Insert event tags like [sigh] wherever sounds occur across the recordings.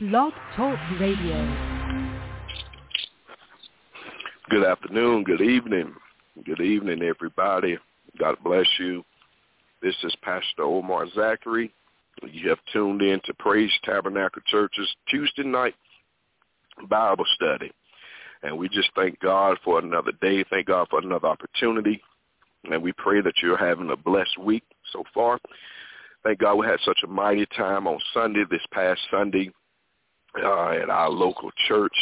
Blog Talk Radio. Good afternoon, good evening, good evening, everybody. God bless you. This is Pastor Omar Zachary. You have tuned in to Praise Tabernacle Church's Tuesday night Bible study. And we just thank God for another day. Thank God for another opportunity. And we pray that you're having a blessed week so far. Thank God we had such a mighty time on Sunday, this past Sunday, uh, at our local church.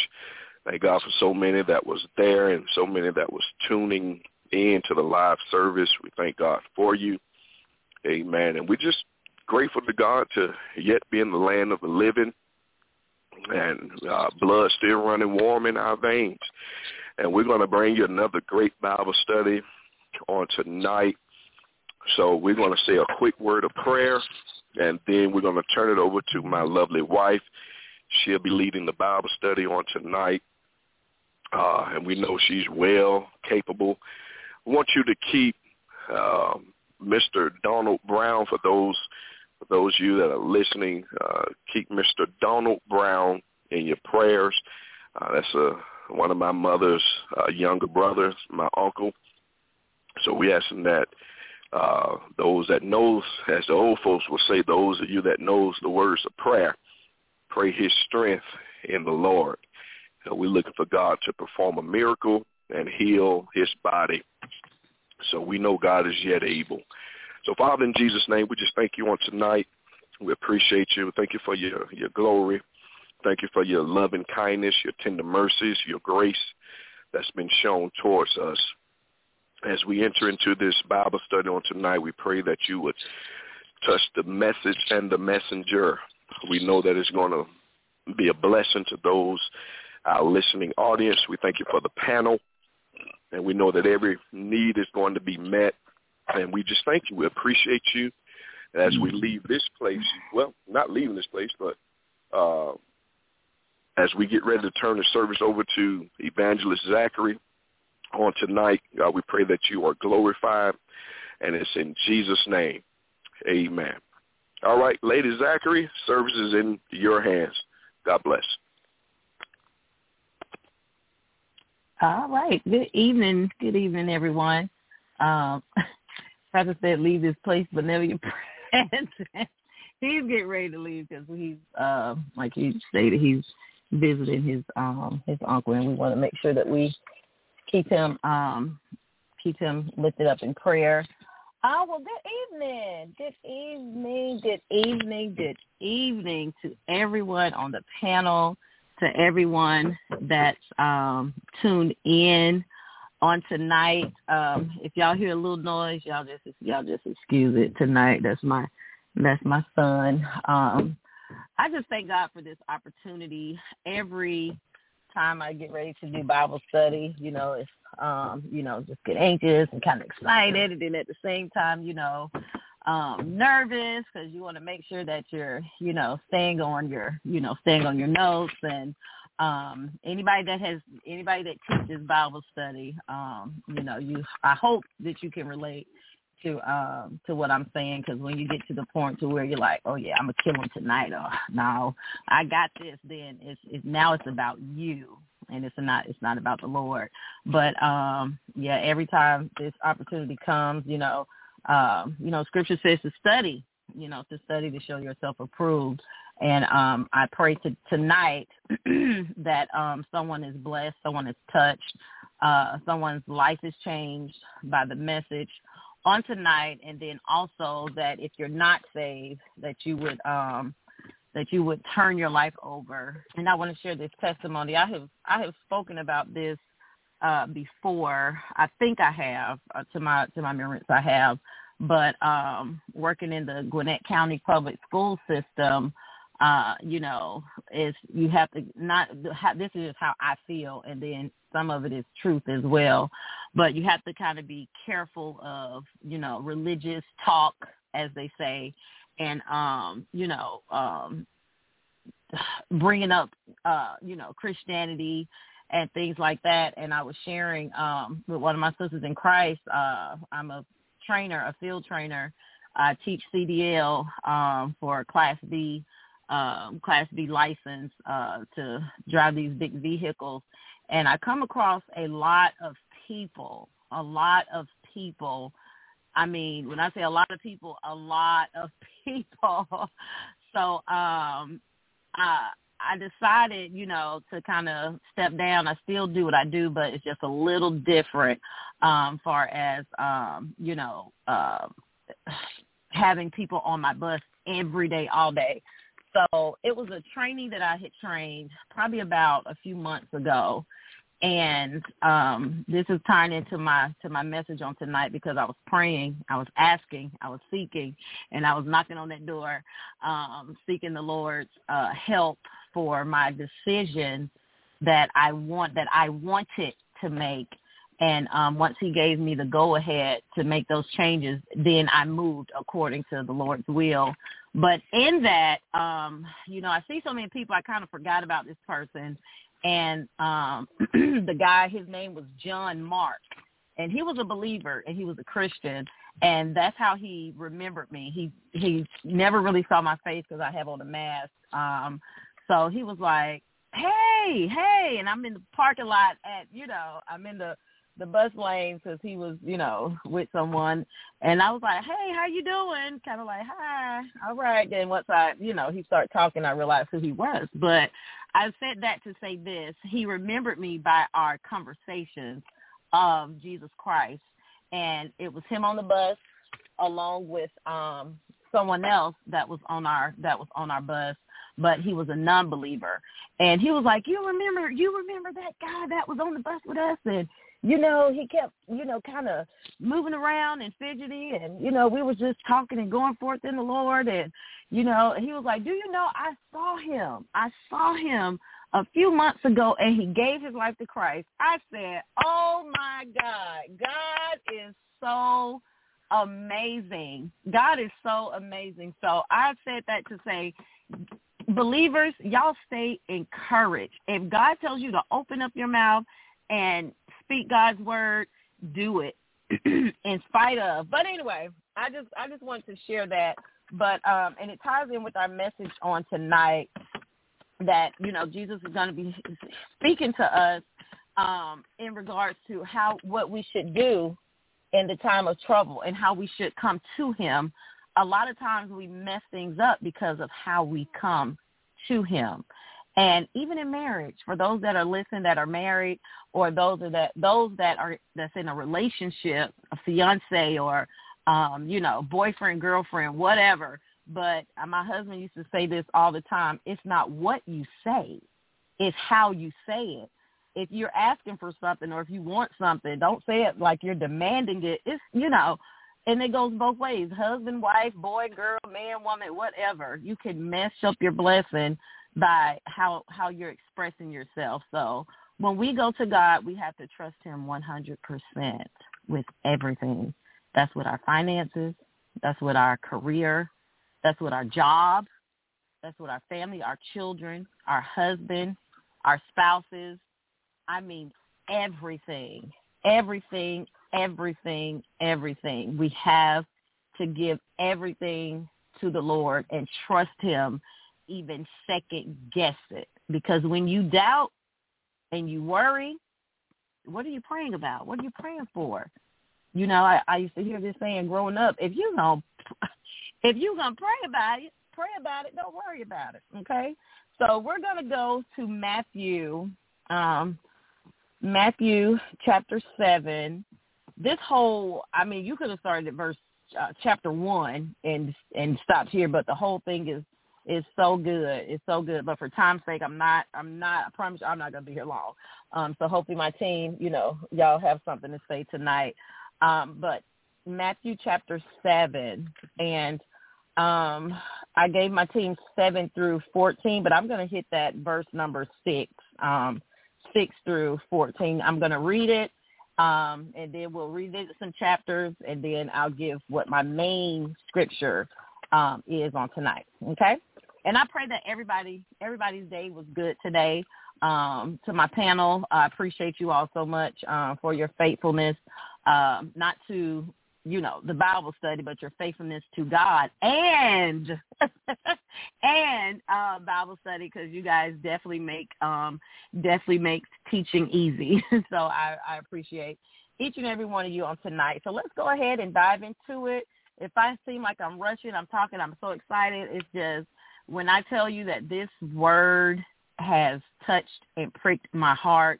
Thank God for so many that was there and so many that was tuning in to the live service. We thank God for you. Amen. And we're just grateful to God to yet be in the land of the living and uh, blood still running warm in our veins. And we're going to bring you another great Bible study on tonight. So we're going to say a quick word of prayer, and then we're going to turn it over to my lovely wife. She'll be leading the Bible study on tonight, uh, and we know she's well capable. We want you to keep uh, Mr. Donald Brown for those for those of you that are listening. Uh, keep Mr. Donald Brown in your prayers. Uh, that's a one of my mother's uh, younger brothers, my uncle. So we asking that uh, those that knows, as the old folks will say, those of you that knows the words of prayer, pray his strength in the Lord. Uh, we're looking for God to perform a miracle and heal his body. So we know God is yet able. So Father, in Jesus' name, we just thank you on tonight. We appreciate you. Thank you for your, your glory. Thank you for your loving kindness, your tender mercies, your grace that's been shown towards us as we enter into this Bible study on tonight, we pray that you would touch the message and the messenger. We know that it's going to be a blessing to those, our listening audience. We thank you for the panel, and we know that every need is going to be met. And we just thank you. We appreciate you as we leave this place. Well, not leaving this place, but uh, as we get ready to turn the service over to Evangelist Zachary on tonight. God, we pray that you are glorified, and it's in Jesus' name. Amen. All right, Lady Zachary, service is in your hands. God bless. All right. Good evening. Good evening, everyone. Um, [laughs] Pastor said, leave this place, but never your [laughs] presence. [laughs] he's getting ready to leave because he's, uh, like he stated, he's visiting his um his uncle, and we want to make sure that we keep him um keep him lifted up in prayer. Oh well good evening. Good evening, good evening, good evening to everyone on the panel, to everyone that's um tuned in on tonight. Um if y'all hear a little noise, y'all just y'all just excuse it tonight. That's my that's my son. Um I just thank God for this opportunity. Every time I get ready to do Bible study, you know, it's um, you know, just get anxious and kind of excited, and then at the same time, you know, um, nervous because you want to make sure that you're, you know, staying on your, you know, staying on your notes. And um, anybody that has anybody that teaches Bible study, um, you know, you, I hope that you can relate to um to what I'm saying because when you get to the point to where you're like, oh yeah, I'm gonna kill him tonight, or [laughs] no, I got this, then it's, it's now it's about you and it's not it's not about the Lord. But um yeah, every time this opportunity comes, you know, um, you know, Scripture says to study, you know, to study to show yourself approved. And um I pray to tonight [clears throat] that um someone is blessed, someone is touched, uh, someone's life is changed by the message on tonight and then also that if you're not saved that you would um that you would turn your life over. And i want to share this testimony. I have i have spoken about this uh before. I think i have uh, to my to my remembrance i have. But um working in the gwinnett county public school system uh you know is you have to not this is how i feel and then some of it is truth as well. But you have to kind of be careful of, you know, religious talk, as they say, and, um, you know, um, [sighs] bringing up, uh, you know, Christianity and things like that. And I was sharing um, with one of my sisters in Christ. Uh, I'm a trainer, a field trainer. I teach CDL um, for Class B um, Class B license uh, to drive these big vehicles, and I come across a lot of people, a lot of people. I mean, when I say a lot of people, a lot of [laughs] people. so um, uh, I decided, you know, to kind of step down. I still do what I do, but it's just a little different, um, far as um, you know, uh, [sighs] having people on my bus every day, all day. So it was a training that I had trained probably about a few months ago. And um, this is tying into my to my message on tonight because I was praying, I was asking, I was seeking, and I was knocking on that door, um, seeking the Lord's uh, help for my decision that I want that I wanted to make. And um, once he gave me the go ahead to make those changes, then I moved according to the Lord's will. But in that, um, you know, I see so many people, I kind of forgot about this person. And um, [clears throat] the guy, his name was John Mark. And he was a believer and he was a Christian. And that's how he remembered me. He he never really saw my face because I have on a mask. Um, so he was like, "Hey, hey!" And I'm in the parking lot at, you know, I'm in the the bus lane because he was, you know, [laughs] with someone, and I was like, "Hey, how you doing?" Kind of like, "Hi, all right." Then once I, you know, he started talking, I realized who he was. But I said that to say this: he remembered me by our conversations of Jesus Christ, and it was him on the bus along with um someone else that was on our that was on our bus but he was a non-believer. And he was like, you remember, you remember that guy that was on the bus with us? And, you know, he kept, you know, kind of moving around and fidgety. And, you know, we was just talking and going forth in the Lord. And, you know, he was like, do you know, I saw him. I saw him a few months ago and he gave his life to Christ. I said, oh, my God, God is so amazing. God is so amazing. So I said that to say believers, y'all stay encouraged. If God tells you to open up your mouth and speak God's word, do it [clears throat] in spite of. But anyway, I just I just wanted to share that. But um and it ties in with our message on tonight that, you know, Jesus is going to be speaking to us um in regards to how what we should do in the time of trouble and how we should come to him a lot of times we mess things up because of how we come to him. And even in marriage, for those that are listening that are married or those that those that are that's in a relationship, a fiance or um, you know, boyfriend, girlfriend, whatever. But my husband used to say this all the time. It's not what you say, it's how you say it. If you're asking for something or if you want something, don't say it like you're demanding it. It's you know, and it goes both ways husband wife boy girl man woman whatever you can mess up your blessing by how how you're expressing yourself. So when we go to god we have to trust him 100% with everything. That's with our finances that's with our career that's with our job that's with our family our children our husband our spouses. I mean everything everything everything, everything. We have to give everything to the Lord and trust him, even second guess it. Because when you doubt and you worry, what are you praying about? What are you praying for? You know, I, I used to hear this saying growing up, if you gonna [laughs] if you gonna pray about it, pray about it, don't worry about it. Okay? So we're gonna go to Matthew, um, Matthew chapter seven, this whole, I mean, you could have started at verse uh, chapter one and and stopped here, but the whole thing is is so good. It's so good. But for time's sake, I'm not. I'm not. I promise you, I'm not gonna be here long. Um, so hopefully my team, you know, y'all have something to say tonight. Um, but Matthew chapter seven, and um, I gave my team seven through fourteen, but I'm gonna hit that verse number six, um, six through fourteen. I'm gonna read it um, and then we'll revisit some chapters, and then I'll give what my main scripture um, is on tonight. Okay, and I pray that everybody everybody's day was good today. Um, to my panel, I appreciate you all so much uh, for your faithfulness. Uh, not to you know the Bible study, but your faithfulness to God and [laughs] and uh, Bible study because you guys definitely make um, definitely make teaching easy. [laughs] so I, I appreciate each and every one of you on tonight. So let's go ahead and dive into it. If I seem like I'm rushing, I'm talking, I'm so excited. It's just when I tell you that this word has touched and pricked my heart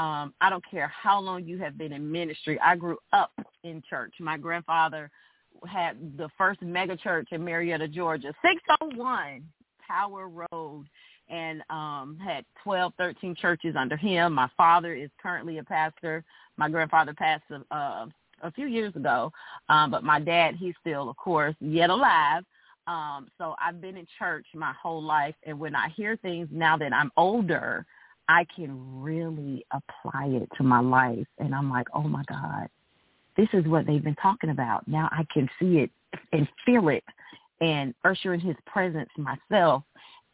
um, I don't care how long you have been in ministry. I grew up in church. My grandfather had the first mega church in Marietta, Georgia, 601 Tower Road, and um, had 12, 13 churches under him. My father is currently a pastor. My grandfather passed uh, a few years ago, um, but my dad, he's still, of course, yet alive. Um, so I've been in church my whole life, and when I hear things now that I'm older – I can really apply it to my life. And I'm like, oh my God, this is what they've been talking about. Now I can see it and feel it and usher in his presence myself.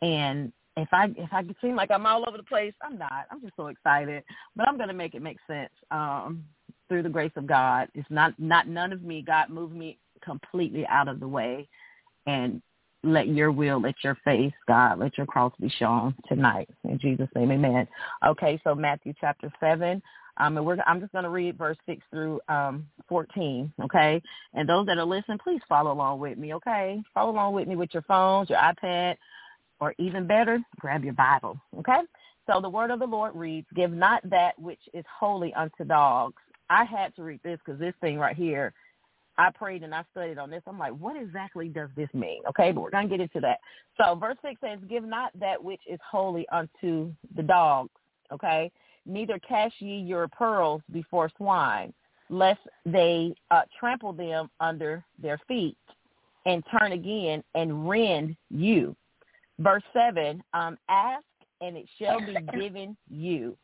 And if I if I seem like I'm all over the place, I'm not. I'm just so excited. But I'm gonna make it make sense um, through the grace of God. It's not not none of me. God moved me completely out of the way and let your will, let your face, God, let your cross be shown tonight. In Jesus' name, amen. Okay, so Matthew chapter 7. Um, and we're, I'm just going to read verse 6 through um, 14, okay? And those that are listening, please follow along with me, okay? Follow along with me with your phones, your iPad, or even better, grab your Bible, okay? So the word of the Lord reads, Give not that which is holy unto dogs. I had to read this because this thing right here I prayed and I studied on this. I'm like, what exactly does this mean? Okay, but we're going to get into that. So verse 6 says, give not that which is holy unto the dogs, okay? Neither cast ye your pearls before swine, lest they uh, trample them under their feet and turn again and rend you. Verse 7, um, ask and it shall be [laughs] given you.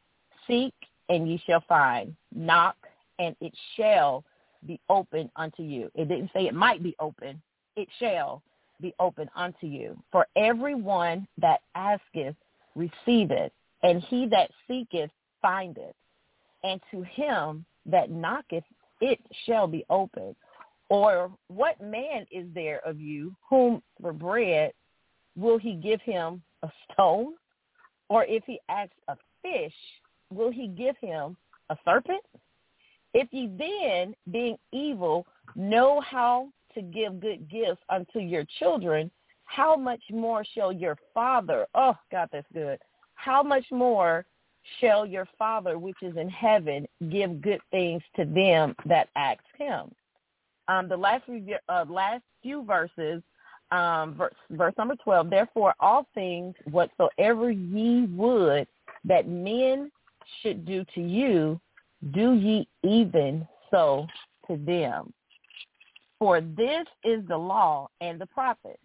Seek and ye shall find. Knock and it shall be open unto you. It didn't say it might be open. It shall be open unto you. For everyone that asketh receiveth, and he that seeketh findeth. And to him that knocketh it shall be open. Or what man is there of you whom for bread will he give him a stone? Or if he asks a fish, will he give him a serpent? If ye then, being evil, know how to give good gifts unto your children, how much more shall your Father, oh God, that's good, how much more shall your Father which is in heaven give good things to them that ask him? Um, the last, uh, last few verses, um, verse, verse number 12, therefore all things whatsoever ye would that men should do to you, do ye even so to them. For this is the law and the prophets.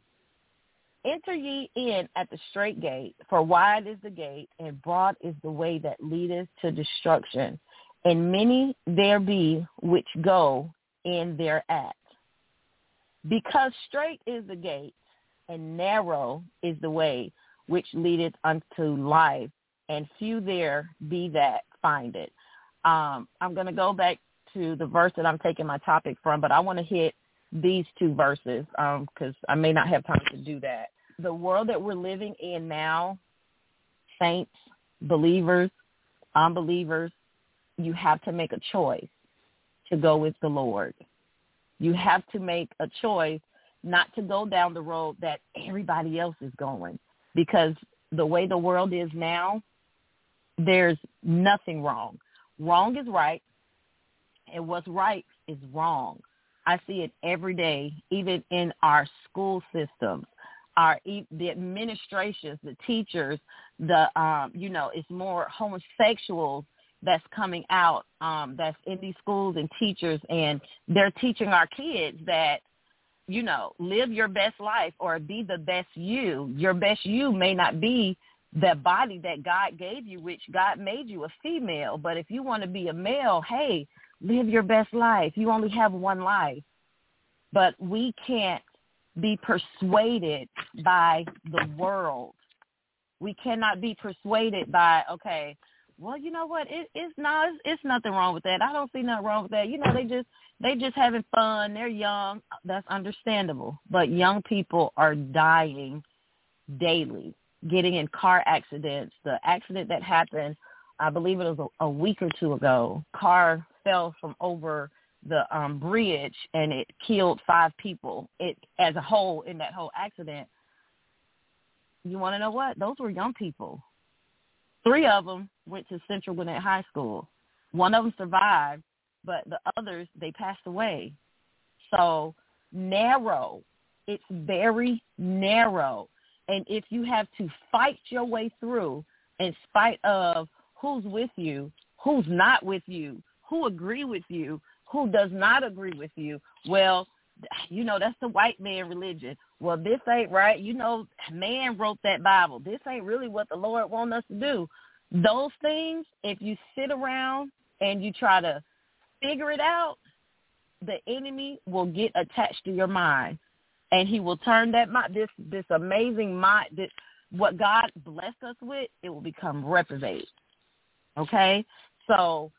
Enter ye in at the straight gate, for wide is the gate, and broad is the way that leadeth to destruction, and many there be which go in thereat. Because straight is the gate, and narrow is the way which leadeth unto life, and few there be that find it. Um, I'm going to go back to the verse that I'm taking my topic from, but I want to hit these two verses because um, I may not have time to do that. The world that we're living in now, saints, believers, unbelievers, you have to make a choice to go with the Lord. You have to make a choice not to go down the road that everybody else is going because the way the world is now, there's nothing wrong. Wrong is right, and what's right is wrong. I see it every day, even in our school systems, our the administrations, the teachers, the um, you know, it's more homosexuals that's coming out um, that's in these schools and teachers, and they're teaching our kids that you know, live your best life or be the best you. Your best you may not be the body that God gave you, which God made you a female. But if you want to be a male, hey, live your best life. You only have one life. But we can't be persuaded by the world. We cannot be persuaded by, okay, well, you know what? It, it's not. It's, it's nothing wrong with that. I don't see nothing wrong with that. You know, they just they just having fun. They're young. That's understandable. But young people are dying daily, getting in car accidents. The accident that happened, I believe it was a, a week or two ago. Car fell from over the um bridge and it killed five people. It as a whole in that whole accident. You want to know what? Those were young people. Three of them went to Central Gwinnett High School. One of them survived, but the others they passed away. So narrow. It's very narrow. And if you have to fight your way through in spite of who's with you, who's not with you, who agree with you, who does not agree with you, well, you know, that's the white man religion. Well, this ain't right. You know, man wrote that Bible. This ain't really what the Lord wants us to do. Those things, if you sit around and you try to figure it out, the enemy will get attached to your mind, and he will turn that mind, this this amazing mind, that what God blessed us with, it will become reprobate. Okay, so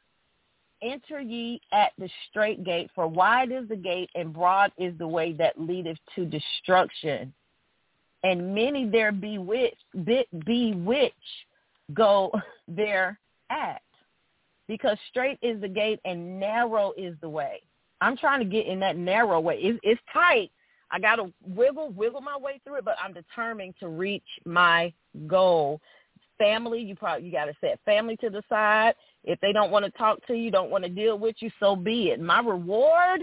enter ye at the straight gate, for wide is the gate and broad is the way that leadeth to destruction, and many there be which be which go [laughs] there at because straight is the gate and narrow is the way. I'm trying to get in that narrow way. It's, it's tight. I got to wiggle, wiggle my way through it, but I'm determined to reach my goal. Family, you probably you got to set family to the side. If they don't want to talk to you, don't want to deal with you, so be it. My reward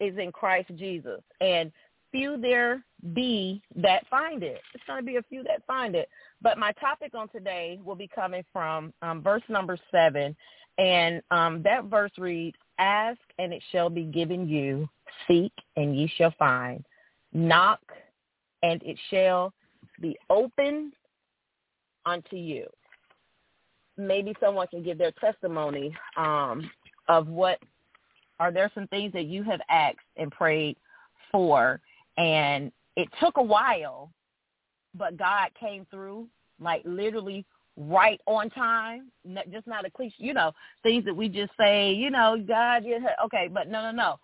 is in Christ Jesus, and few there be that find it. It's going to be a few that find it. But my topic on today will be coming from um, verse number seven, and um, that verse reads, Ask and it shall be given you. Seek and ye shall find. Knock and it shall be open unto you. Maybe someone can give their testimony um, of what are there some things that you have asked and prayed for and it took a while, but God came through like literally right on time, just not a cliche, you know, things that we just say, you know, God, you okay, but no, no, no.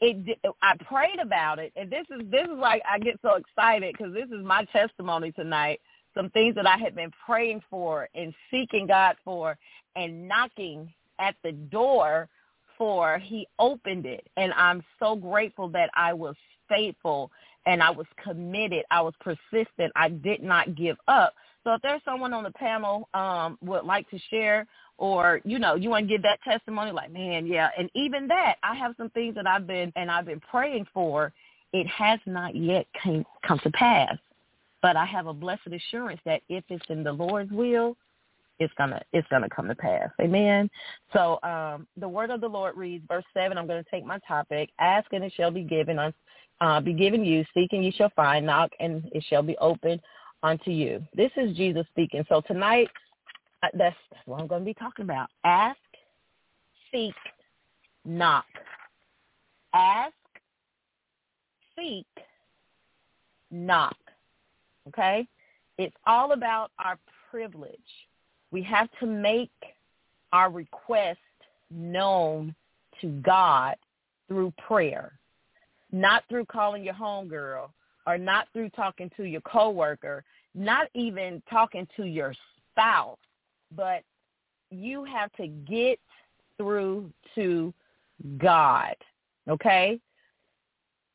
It, I prayed about it, and this is this is like I get so excited because this is my testimony tonight. Some things that I had been praying for and seeking God for, and knocking at the door for. He opened it, and I'm so grateful that I was faithful and I was committed. I was persistent. I did not give up so if there's someone on the panel um, would like to share or, you know, you want to give that testimony like, man, yeah. And even that, I have some things that I've been and I've been praying for. It has not yet came, come to pass. But I have a blessed assurance that if it's in the Lord's will, it's gonna it's gonna come to pass. Amen. So um, the word of the Lord reads, verse seven. I'm to take my topic: Ask and it shall be given, uh, be given you. Seek and you shall find. Knock and it shall be opened unto you. This is Jesus speaking. So tonight, Uh, that's, that's what I'm going to be talking about. Ask, seek, knock. Ask, seek, knock. Okay? It's all about our privilege. We have to make our request known to God through prayer, not through calling your homegirl or not through talking to your coworker, not even talking to your spouse, but you have to get through to God, okay?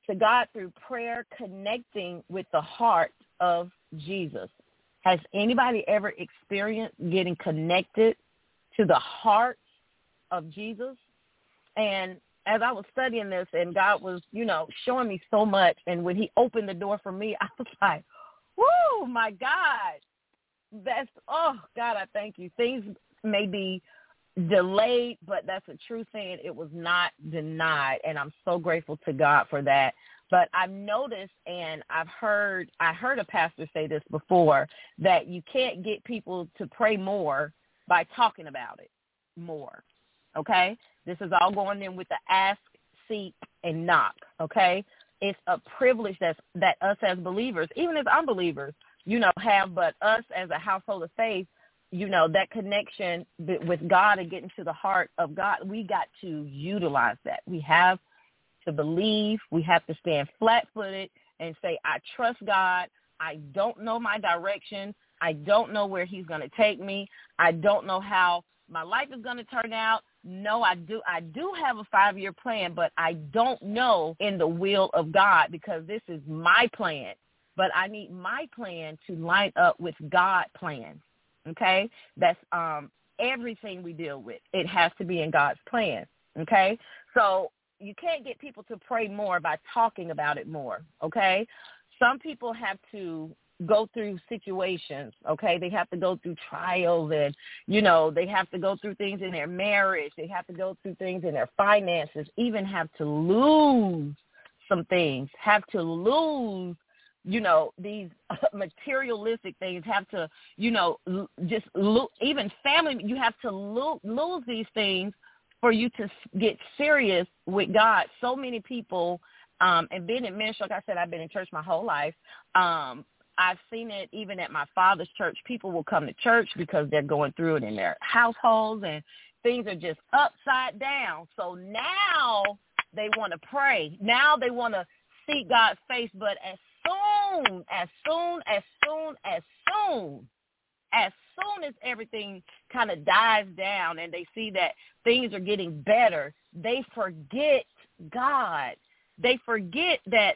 To God through prayer, connecting with the heart of Jesus. Has anybody ever experienced getting connected to the heart of Jesus? And as I was studying this and God was, you know, showing me so much and when he opened the door for me, [laughs] I was like, Woo, my God. That's oh God, I thank you. Things may be delayed, but that's a true saying. It was not denied, and I'm so grateful to God for that. But I've noticed, and I've heard, I heard a pastor say this before, that you can't get people to pray more by talking about it more. Okay, this is all going in with the ask, seek, and knock. Okay, it's a privilege that's, that us as believers, even as unbelievers, you know, have, but us as a household of faith, you know, that connection with God and getting to the heart of God, we got to utilize that. We have to believe. We have to stand flat-footed and say, I trust God. I don't know my direction. I don't know where he's going to take me. I don't know how my life is going to turn out. No, I do. I do have a five-year plan, but I don't know in the will of God because this is my plan. But I need my plan to line up with God's plan. Okay, that's um, everything we deal with. It has to be in God's plan. Okay, so you can't get people to pray more by talking about it more. Okay, some people have to go through situations, okay? They have to go through trials and, you know, they have to go through things in their marriage. They have to go through things in their finances, even have to lose some things, have to lose, you know, these [laughs] materialistic things, have to, you know, just lo- even family, you have to lo- lose these things for you to get serious with God. So many people um, and being in ministry, like I said, I've been in church my whole life. Um, I've seen it even at my father's church. People will come to church because they're going through it in their households and things are just upside down. So now they want to pray. Now they want to seek God's face. But as soon, as soon, as soon, as soon, as soon as everything kind of dies down and they see that things are getting better, they forget God they forget that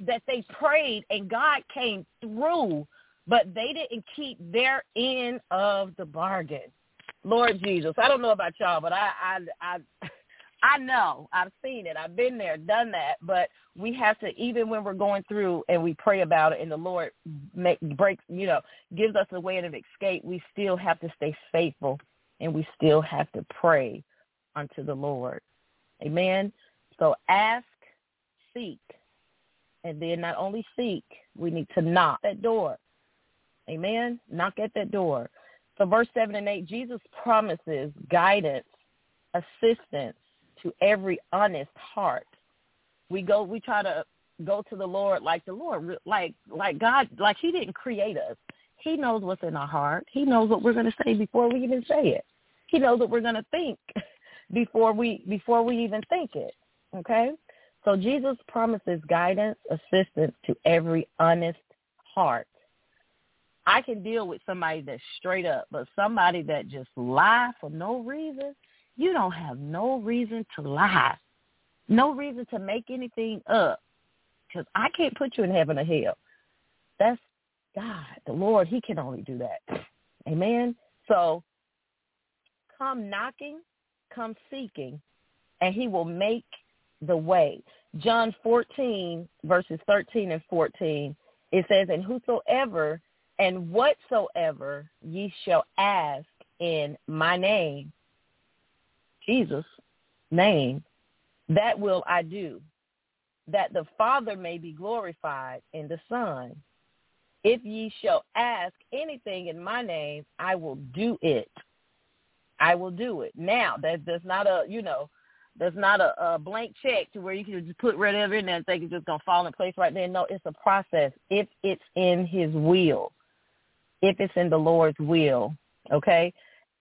that they prayed and God came through, but they didn't keep their end of the bargain. Lord Jesus, I don't know about y'all, but I I I know. I've seen it. I've been there, done that. But we have to, even when we're going through and we pray about it and the Lord make, breaks, you know, gives us a way of escape, we still have to stay faithful and we still have to pray unto the Lord. Amen. So ask seek. And then not only seek, we need to knock that door. Amen. Knock at that door. So verse 7 and 8, Jesus promises guidance, assistance to every honest heart. We go, we try to go to the Lord like the Lord, like like God, like He didn't create us. He knows what's in our heart. He knows what we're going to say before we even say it. He knows what we're going to think [laughs] before we before we even think it. Okay, so Jesus promises guidance, assistance to every honest heart. I can deal with somebody that's straight up, but somebody that just lie for no reason, you don't have no reason to lie. No reason to make anything up. Because I can't put you in heaven or hell. That's God, the Lord. He can only do that. Amen. So come knocking, come seeking, and he will make the way. John 14, verses 13 and 14, it says, And whosoever and whatsoever ye shall ask in my name, Jesus' name, that will I do, that the Father may be glorified in the Son. If ye shall ask anything in my name, I will do it. I will do it. Now, that, that's not a, you know, there's not a, a blank check to where you can just put whatever in there and think it's just gonna fall in place right there. No, it's a process. If it's in His will, if it's in the Lord's will, okay.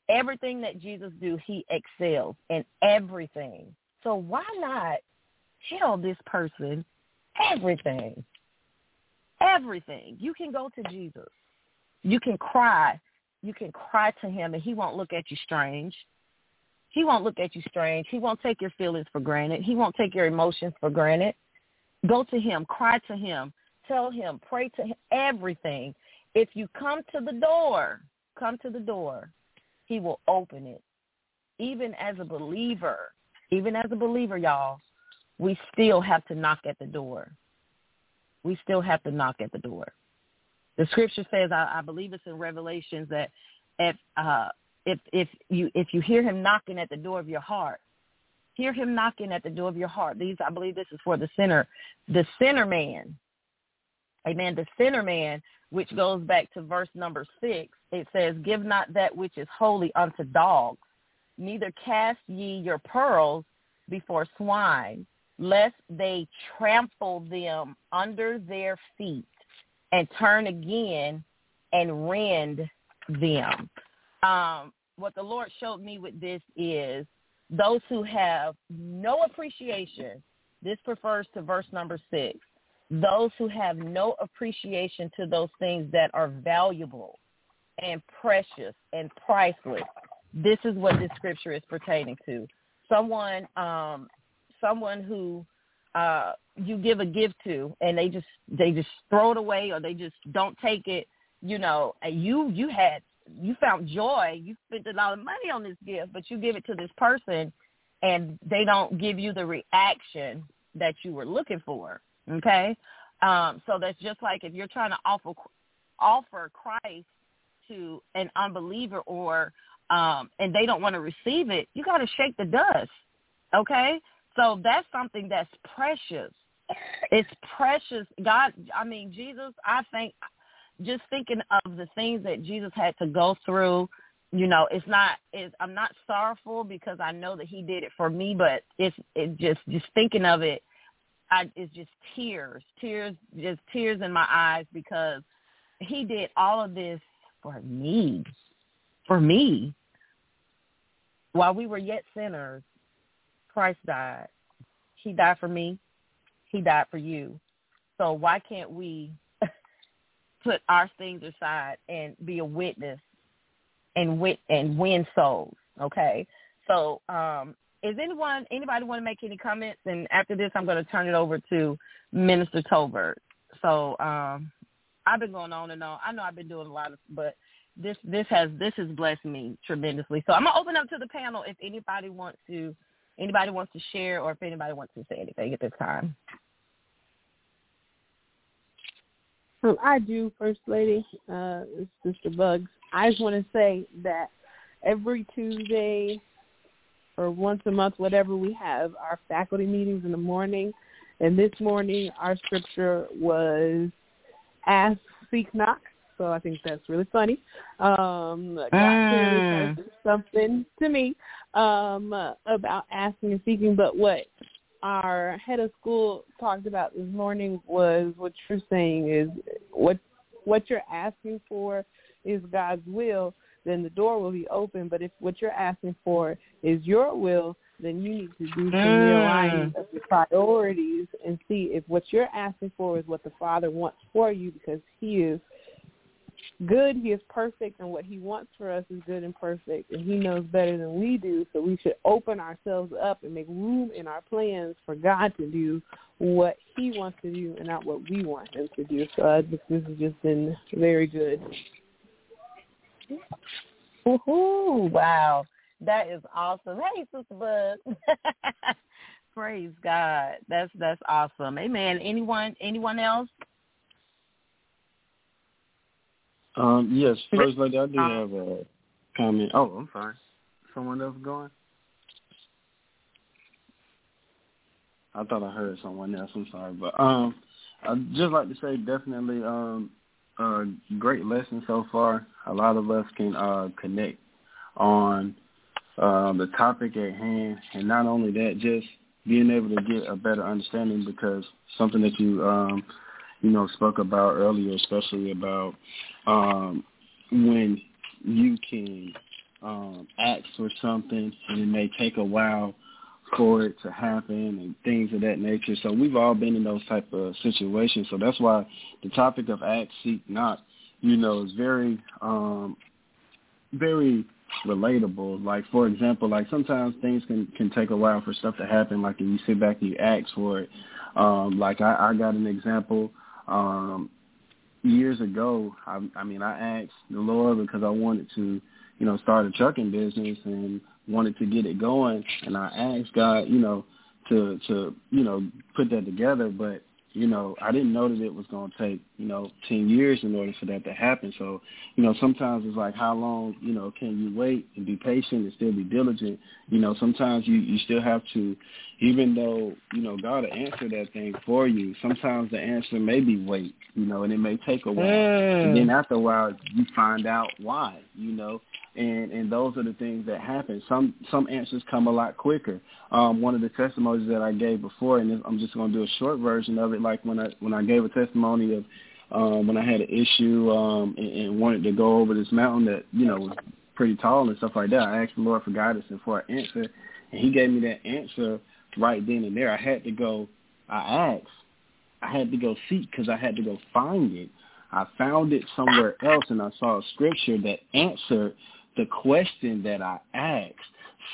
Everything that Jesus do, He excels in everything. So why not tell this person everything? Everything. You can go to Jesus. You can cry. You can cry to him and he won't look at you strange. He won't look at you strange. He won't take your feelings for granted. He won't take your emotions for granted. Go to him. Cry to him. Tell him. Pray to him. Everything. If you come to the door, come to the door, he will open it. Even as a believer, even as a believer, y'all, we still have to knock at the door. We still have to knock at the door. The scripture says, I, I believe it's in Revelations that if uh, if if you if you hear him knocking at the door of your heart, hear him knocking at the door of your heart. These I believe this is for the sinner, the sinner man. Amen. The sinner man, which goes back to verse number six, it says, Give not that which is holy unto dogs, neither cast ye your pearls before swine, lest they trample them under their feet and turn again and rend them. um, what the Lord showed me with this is those who have no appreciation. This refers to verse number six. Those who have no appreciation to those things that are valuable and precious and priceless. This is what this scripture is pertaining to. Someone, um, someone who uh, you give a gift to, and they just they just throw it away, or they just don't take it. You know, and you you had you found joy. You spent a lot of money on this gift, but you give it to this person, and they don't give you the reaction that you were looking for. Okay, um, so that's just like if you're trying to offer offer Christ to an unbeliever, or um, and they don't want to receive it, you got to shake the dust. Okay, so that's something that's precious. It's precious. God, I mean, Jesus, I think just thinking of the things that Jesus had to go through, you know, it's not it's I'm not sorrowful because I know that he did it for me, but it's it just just thinking of it I it's just tears, tears just tears in my eyes because he did all of this for me. For me. While we were yet sinners, Christ died. He died for me. He died for you. So why can't we [laughs] put our things aside and be a witness and wit and win souls? Okay. So um, is anyone anybody want to make any comments? And after this, I'm going to turn it over to Minister Tolbert. So um, I've been going on and on. I know I've been doing a lot of, but this this has this has blessed me tremendously. So I'm gonna open up to the panel if anybody wants to anybody wants to share or if anybody wants to say anything at this time. Um, I do, First Lady, uh, Sister Bugs. I just want to say that every Tuesday or once a month, whatever we have, our faculty meetings in the morning. And this morning, our scripture was ask, seek, knock. So I think that's really funny. Um, God mm. something to me um, about asking and seeking. But what our head of school talked about this morning was what you're saying is what what you're asking for is God's will, then the door will be open. But if what you're asking for is your will, then you need to do some realigning of your priorities and see if what you're asking for is what the Father wants for you because He is good, he is perfect, and what he wants for us is good and perfect, and he knows better than we do. So we should open ourselves up and make room in our plans for God to do what he wants to do and not what we want him to do. So I think this has just been very good. Woohoo! Wow, that is awesome. Hey, Sister Bud. [laughs] Praise God. That's that's awesome. Amen. Anyone anyone else? Um, yes, First Lady, I do uh, have a comment. Oh, I'm sorry. Someone else going? I thought I heard someone else. I'm sorry, but um, I'd just like to say definitely um, a great lesson so far. A lot of us can uh, connect on uh, the topic at hand, and not only that, just being able to get a better understanding because something that you um, you know spoke about earlier, especially about um, when you can um, ask for something and it may take a while it to happen and things of that nature. So we've all been in those type of situations. So that's why the topic of ask, seek, not, you know, is very, um, very relatable. Like for example, like sometimes things can can take a while for stuff to happen. Like if you sit back and you ask for it. Um, like I, I got an example. Um, years ago, I, I mean, I asked the Lord because I wanted to, you know, start a trucking business and wanted to get it going, and I asked God, you know, to to you know put that together, but you know, I didn't know that it was going to take, you know, 10 years in order for that to happen. So, you know, sometimes it's like how long, you know, can you wait and be patient and still be diligent? You know, sometimes you, you still have to, even though, you know, God will answer that thing for you, sometimes the answer may be wait, you know, and it may take a while. Mm. And then after a while, you find out why, you know, and and those are the things that happen. Some some answers come a lot quicker. Um, one of the testimonies that I gave before, and I'm just going to do a short version of it. Like when I when I gave a testimony of um, when I had an issue um, and, and wanted to go over this mountain that you know was pretty tall and stuff like that. I asked the Lord for guidance and for an answer, and He gave me that answer right then and there. I had to go. I asked. I had to go seek because I had to go find it. I found it somewhere else, and I saw a scripture that answered the question that I asked.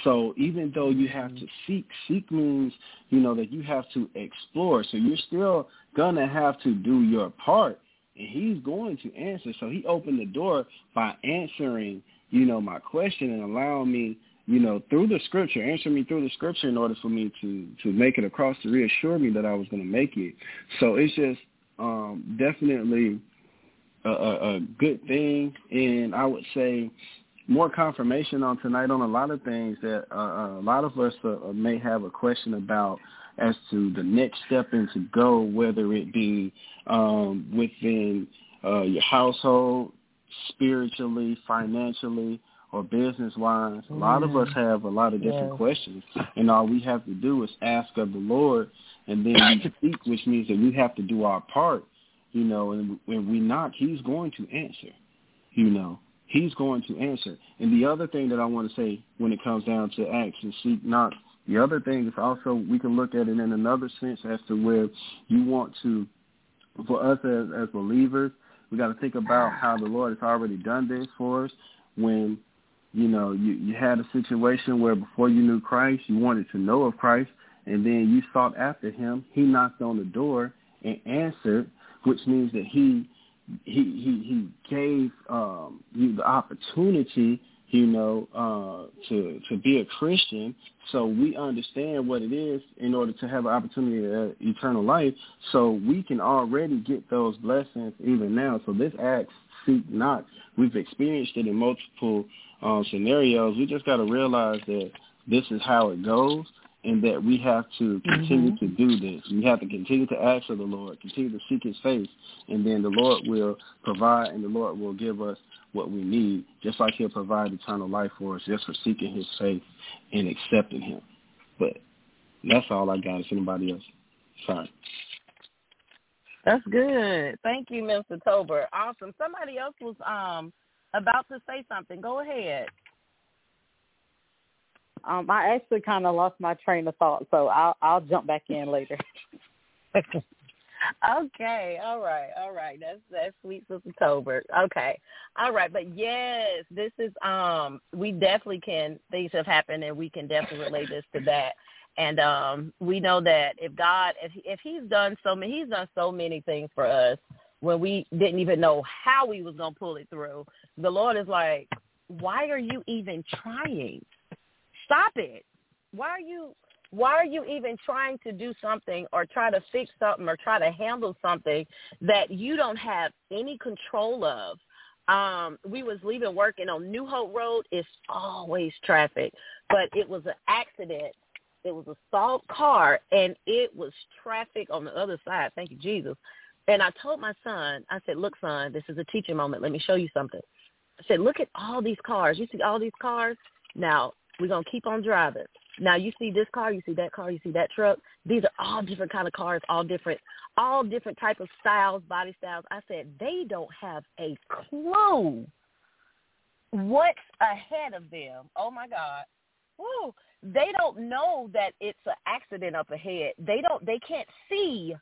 So even though you have to seek, seek means, you know, that you have to explore. So you're still going to have to do your part and he's going to answer. So he opened the door by answering, you know, my question and allowing me, you know, through the scripture, answering me through the scripture in order for me to to make it across to reassure me that I was going to make it. So it's just um, definitely a, a, a good thing, and I would say more confirmation on tonight on a lot of things that uh, uh a lot of us uh, may have a question about as to the next step and to go, whether it be um, within uh, your household, spiritually, financially, or business-wise. A lot of us have a lot of different questions, and all we have to do is ask of the Lord, and then we [coughs] speak, which means that we have to do our part, you know, and when we knock, he's going to answer, you know. He's going to answer. And the other thing that I want to say when it comes down to ask and seek, not, the other thing is also we can look at it in another sense as to where you want to, for us as, as believers, we got to think about how the Lord has already done this for us. When you know you you had a situation where before you knew Christ, you wanted to know of Christ, and then you sought after Him. He knocked on the door and answered, which means that He he he he gave um, you the opportunity you know, uh, to to be a Christian, so we understand what it is in order to have an opportunity at eternal life. So we can already get those blessings even now. So this act, seek not. We've experienced it in multiple um, scenarios. We just got to realize that this is how it goes and that we have to continue mm-hmm. to do this. We have to continue to ask of the Lord, continue to seek his face, and then the Lord will provide and the Lord will give us what we need, just like he'll provide eternal life for us just for seeking his faith and accepting him. But that's all I got. Is anybody else? Sorry. That's good. Thank you, Mr. Tolbert. Awesome. Somebody else was um about to say something. Go ahead. Um, I actually kind of lost my train of thought, so I'll I'll jump back in later. [laughs] okay, all right, all right. That's that's sweet Sister Tolbert. Okay. All right, but yes, this is um we definitely can things have happened and we can definitely relate this to that. And um we know that if God if if he's done so many he's done so many things for us when we didn't even know how we was to pull it through. The Lord is like, "Why are you even trying? Stop it. Why are you why are you even trying to do something or try to fix something or try to handle something that you don't have any control of? Um, we was leaving work and on New Hope Road it's always traffic, but it was an accident. It was a stalled car and it was traffic on the other side. Thank you, Jesus. And I told my son, I said, look, son, this is a teaching moment. Let me show you something. I said, look at all these cars. You see all these cars? Now, we're going to keep on driving. Now you see this car, you see that car, you see that truck. These are all different kind of cars, all different, all different type of styles, body styles. I said they don't have a clue what's ahead of them. Oh my God. Woo. They don't know that it's an accident up ahead. They don't they can't see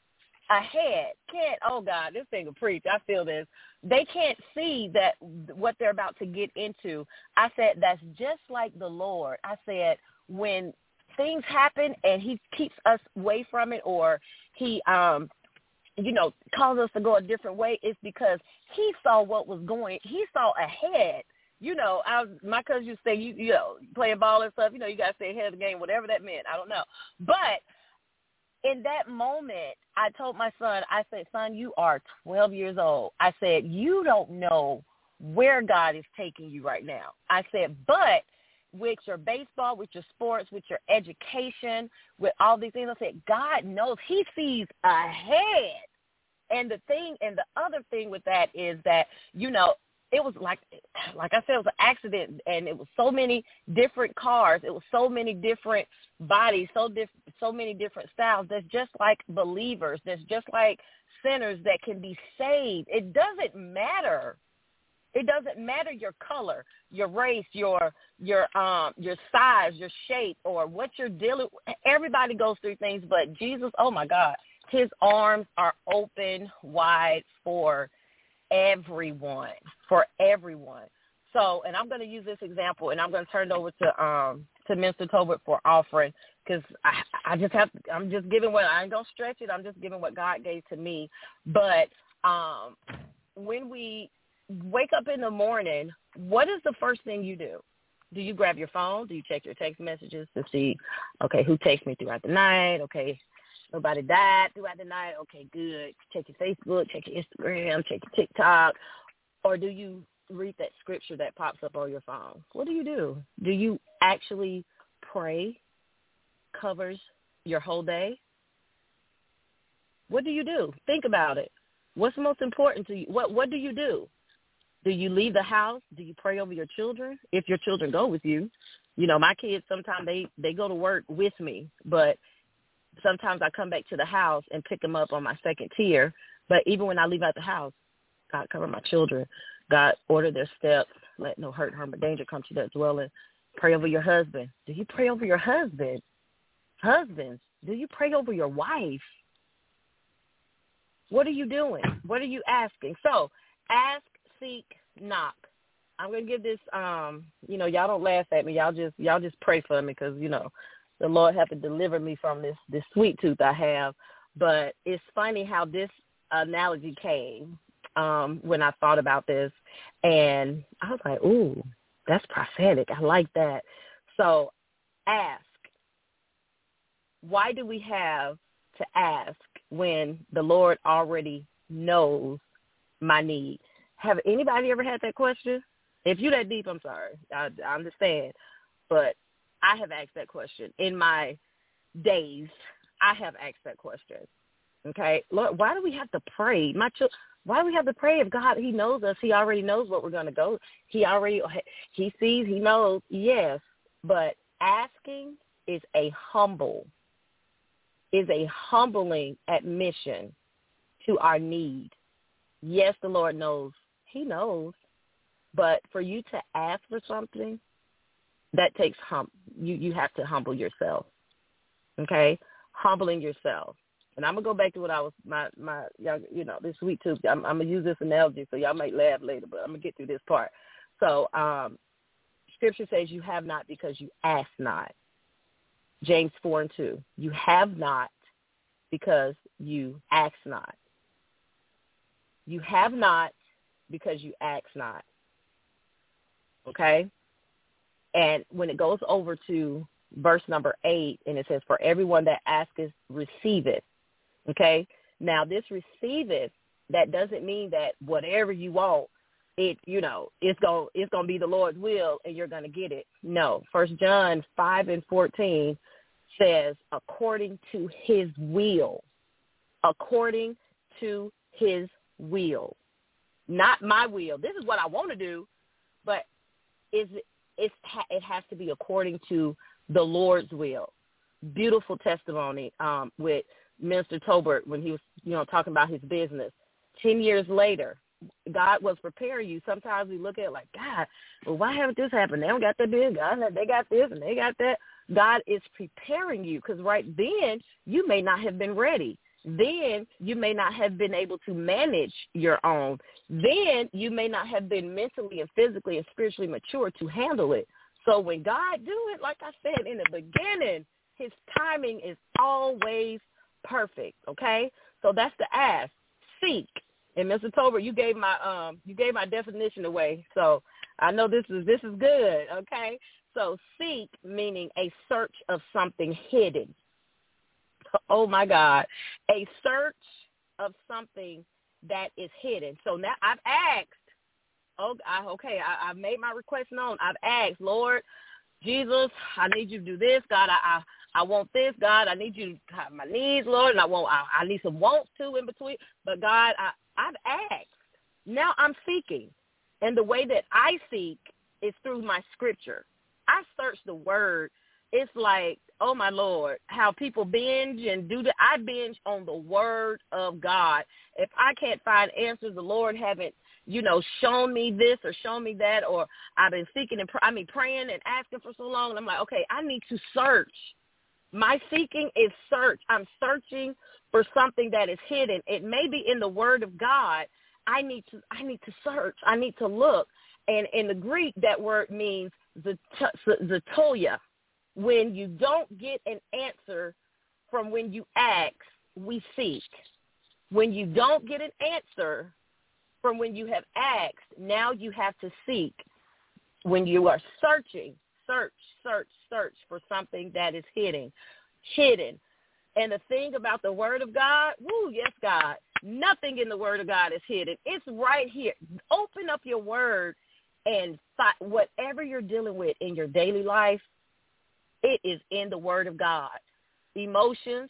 ahead. Can't oh God, this thing will preach. I feel this. They can't see that what they're about to get into. I said that's just like the Lord. I said when things happen and he keeps us away from it or he um you know calls us to go a different way it's because he saw what was going he saw ahead you know i was my cousin used to say you you know playing ball and stuff you know you got to stay ahead of the game whatever that meant i don't know but in that moment i told my son i said son you are 12 years old i said you don't know where god is taking you right now i said but with your baseball, with your sports, with your education, with all these things. I said, God knows he sees ahead. And the thing, and the other thing with that is that, you know, it was like, like I said, it was an accident and it was so many different cars. It was so many different bodies, so diff- so many different styles. That's just like believers. That's just like sinners that can be saved. It doesn't matter It doesn't matter your color, your race, your your um your size, your shape, or what you're dealing. Everybody goes through things, but Jesus, oh my God, His arms are open wide for everyone, for everyone. So, and I'm going to use this example, and I'm going to turn it over to um to Mr. Tolbert for offering because I I just have I'm just giving what I ain't gonna stretch it. I'm just giving what God gave to me. But um when we wake up in the morning, what is the first thing you do? Do you grab your phone? Do you check your text messages to see, okay, who texts me throughout the night? Okay, nobody died throughout the night. Okay, good. Check your Facebook, check your Instagram, check your TikTok. Or do you read that scripture that pops up on your phone? What do you do? Do you actually pray covers your whole day? What do you do? Think about it. What's most important to you? What what do you do? Do you leave the house? Do you pray over your children? If your children go with you, you know, my kids sometimes they they go to work with me, but sometimes I come back to the house and pick them up on my second tier. But even when I leave out the house, God cover my children. God order their steps. Let no hurt, harm, or danger come to their dwelling. Pray over your husband. Do you pray over your husband? Husbands, do you pray over your wife? What are you doing? What are you asking? So ask, seek, knock. I'm gonna give this. Um, you know, y'all don't laugh at me. Y'all just y'all just pray for me because you know the Lord have to deliver me from this this sweet tooth I have. But it's funny how this analogy came um, when I thought about this, and I was like, "Ooh, that's prophetic. I like that." So ask. Why do we have to ask when the Lord already knows my need? Have anybody ever had that question? If you that deep, I'm sorry. I, I understand, but I have asked that question in my days. I have asked that question. Okay, Lord, why do we have to pray? My ch- why do we have to pray if God He knows us? He already knows what we're going to go. He already He sees. He knows. Yes, but asking is a humble is a humbling admission to our need. Yes, the Lord knows. He knows. But for you to ask for something, that takes hum you you have to humble yourself. Okay? Humbling yourself. And I'm gonna go back to what I was my my you know this sweet tooth. I'm, I'm gonna use this analogy so y'all might laugh later, but I'm gonna get through this part. So um, Scripture says you have not because you ask not. James 4 and 2. You have not because you ask not. You have not because you ask not. Okay? And when it goes over to verse number 8, and it says, For everyone that asketh, receiveth. Okay? Now, this receiveth, that doesn't mean that whatever you want, it you know it's going it's to be the Lord's will and you're going to get it. No, First John five and fourteen says according to his will, according to his will, not my will. This is what I want to do, but is it, it has to be according to the Lord's will. Beautiful testimony um, with Minister Tolbert when he was, you know, talking about his business. Ten years later, God was preparing you. Sometimes we look at it like, God, well, why haven't this happened? They don't got that big. God, they got this and they got that. God is preparing you because right then you may not have been ready. Then you may not have been able to manage your own. Then you may not have been mentally and physically and spiritually mature to handle it. So when God do it, like I said in the beginning, his timing is always perfect. Okay? So that's the ask. Seek. And Mr. Tolbert, you gave my um you gave my definition away. So I know this is this is good, okay? So seek meaning a search of something hidden. [laughs] Oh my God. A search of something that is hidden. So now I've asked, oh, I, okay, I, I've made my request known. I've asked, Lord, Jesus, I need you to do this. God, I, I, I want this. God, I need you to have my needs, Lord, and I want, I, I need some wants too in between. But God, I, I've asked. Now I'm seeking. And the way that I seek is through my scripture. I search the word. It's like, oh my Lord, how people binge and do the I binge on the word of God. If I can't find answers, the Lord haven't you know, shown me this or shown me that, or I've been seeking and I mean praying and asking for so long, and I'm like, okay, I need to search. My seeking is search. I'm searching for something that is hidden. It may be in the Word of God. I need to I need to search. I need to look. And in the Greek, that word means the zetolia. When you don't get an answer from when you ask, we seek. When you don't get an answer from when you have asked, now you have to seek. When you are searching, search, search, search for something that is hidden, hidden. And the thing about the Word of God, woo, yes, God, nothing in the Word of God is hidden. It's right here. Open up your Word and whatever you're dealing with in your daily life, it is in the Word of God. Emotions,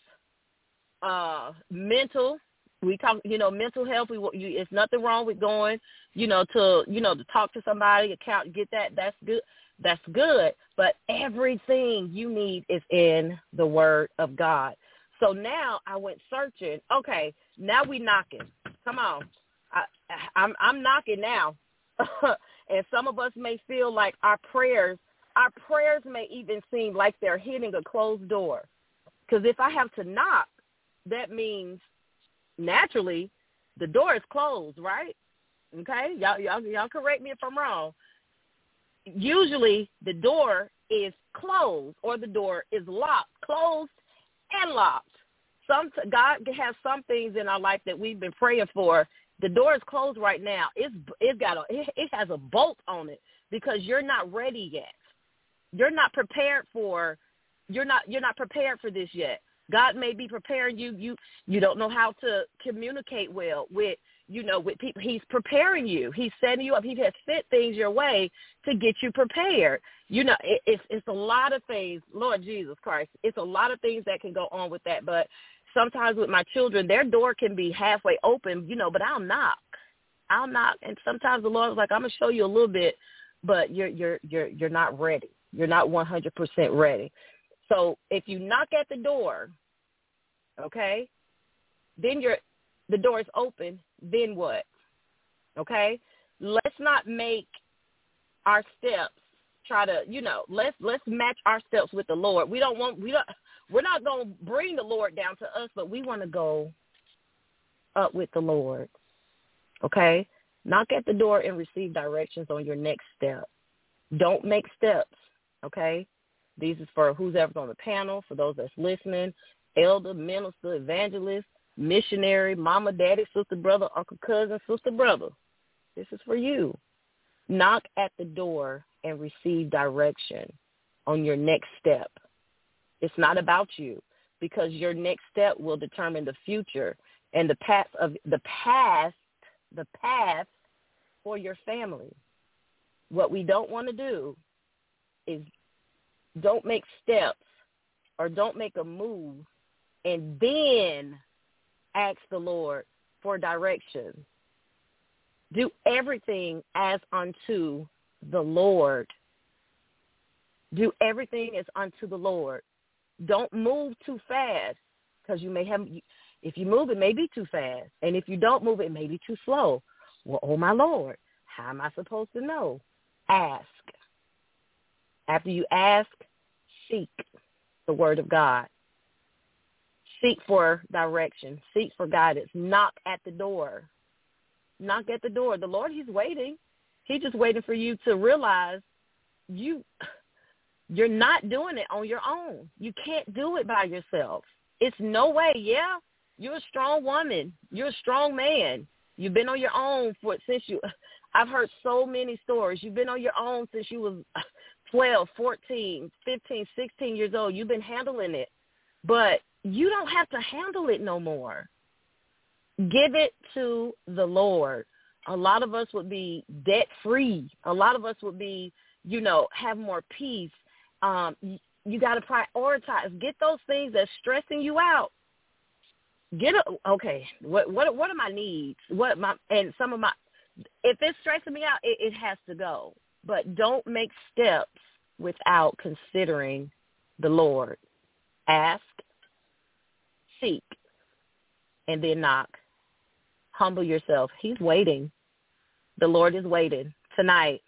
uh, mental, we talk, you know, mental health. We, you, it's nothing wrong with going, you know, to, you know, to talk to somebody, account, get that. That's good. That's good. But everything you need is in the Word of God. So now I went searching. Okay, now we knocking. Come on, I, I'm I'm knocking now. [laughs] and some of us may feel like our prayers, our prayers may even seem like they're hitting a closed door. Because if I have to knock, that means naturally the door is closed, right? Okay, y'all, y'all, y'all correct me if I'm wrong. Usually the door is closed or the door is locked, closed and locked. Some God has some things in our life that we've been praying for. The door is closed right now. It's it's got a it has a bolt on it because you're not ready yet. You're not prepared for you're not you're not prepared for this yet. God may be preparing you. You you don't know how to communicate well with you know with people. He's preparing you. He's setting you up. He has sent things your way to get you prepared. You know, it, it's it's a lot of things. Lord Jesus Christ, it's a lot of things that can go on with that. But sometimes with my children, their door can be halfway open. You know, but I'll knock. I'll knock, and sometimes the Lord's like, I'm gonna show you a little bit, but you're you're you're you're not ready. You're not 100% ready. So if you knock at the door, okay, then you're the door is open. Then what? Okay, let's not make our steps try to you know let's let's match our steps with the Lord. We don't want we don't we're not going to bring the Lord down to us, but we want to go up with the Lord. Okay, knock at the door and receive directions on your next step. Don't make steps. Okay, these is for who's ever on the panel, for those that's listening, elder, minister, evangelist, missionary, mama, daddy, sister, brother, uncle, cousin, sister, brother. This is for you. Knock at the door and receive direction on your next step. It's not about you because your next step will determine the future and the path of the past, the path for your family. What we don't want to do is don't make steps or don't make a move and then ask the Lord for direction. Do everything as unto the Lord. Do everything as unto the Lord. Don't move too fast because you may have, if you move, it may be too fast. And if you don't move, it may be too slow. Well, oh my Lord, how am I supposed to know? Ask. After you ask, seek the word of God. Seek for direction. Seek for guidance. Knock at the door. Knock at the door. The Lord, he's waiting. He's just waiting for you to realize you you're not doing it on your own. You can't do it by yourself. It's no way. Yeah, you're a strong woman. You're a strong man. You've been on your own for since you [laughs] I've heard so many stories. You've been on your own since you was [laughs] 12, 14, 15, 16 years old. You've been handling it. But you don't have to handle it no more. Give it to the Lord. A lot of us would be debt free. A lot of us would be, you know, have more peace. Um, you, you got to prioritize. Get those things that's stressing you out. Get a, okay. What what what are my needs? What my and some of my if it's stressing me out, it, it has to go. But don't make steps without considering the Lord. Ask, seek, and then knock. Humble yourself. He's waiting. The Lord is waiting tonight.